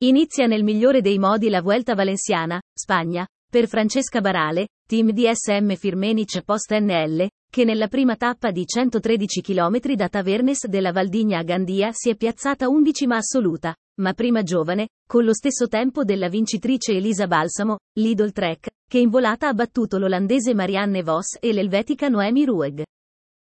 Inizia nel migliore dei modi la Vuelta Valenciana, Spagna, per Francesca Barale, team DSM Firmenich Post NL, che nella prima tappa di 113 km da Tavernes della Valdigna a Gandia si è piazzata undicima assoluta, ma prima giovane, con lo stesso tempo della vincitrice Elisa Balsamo, Lidl Trek, che in volata ha battuto l'olandese Marianne Vos e l'elvetica Noemi Rueg.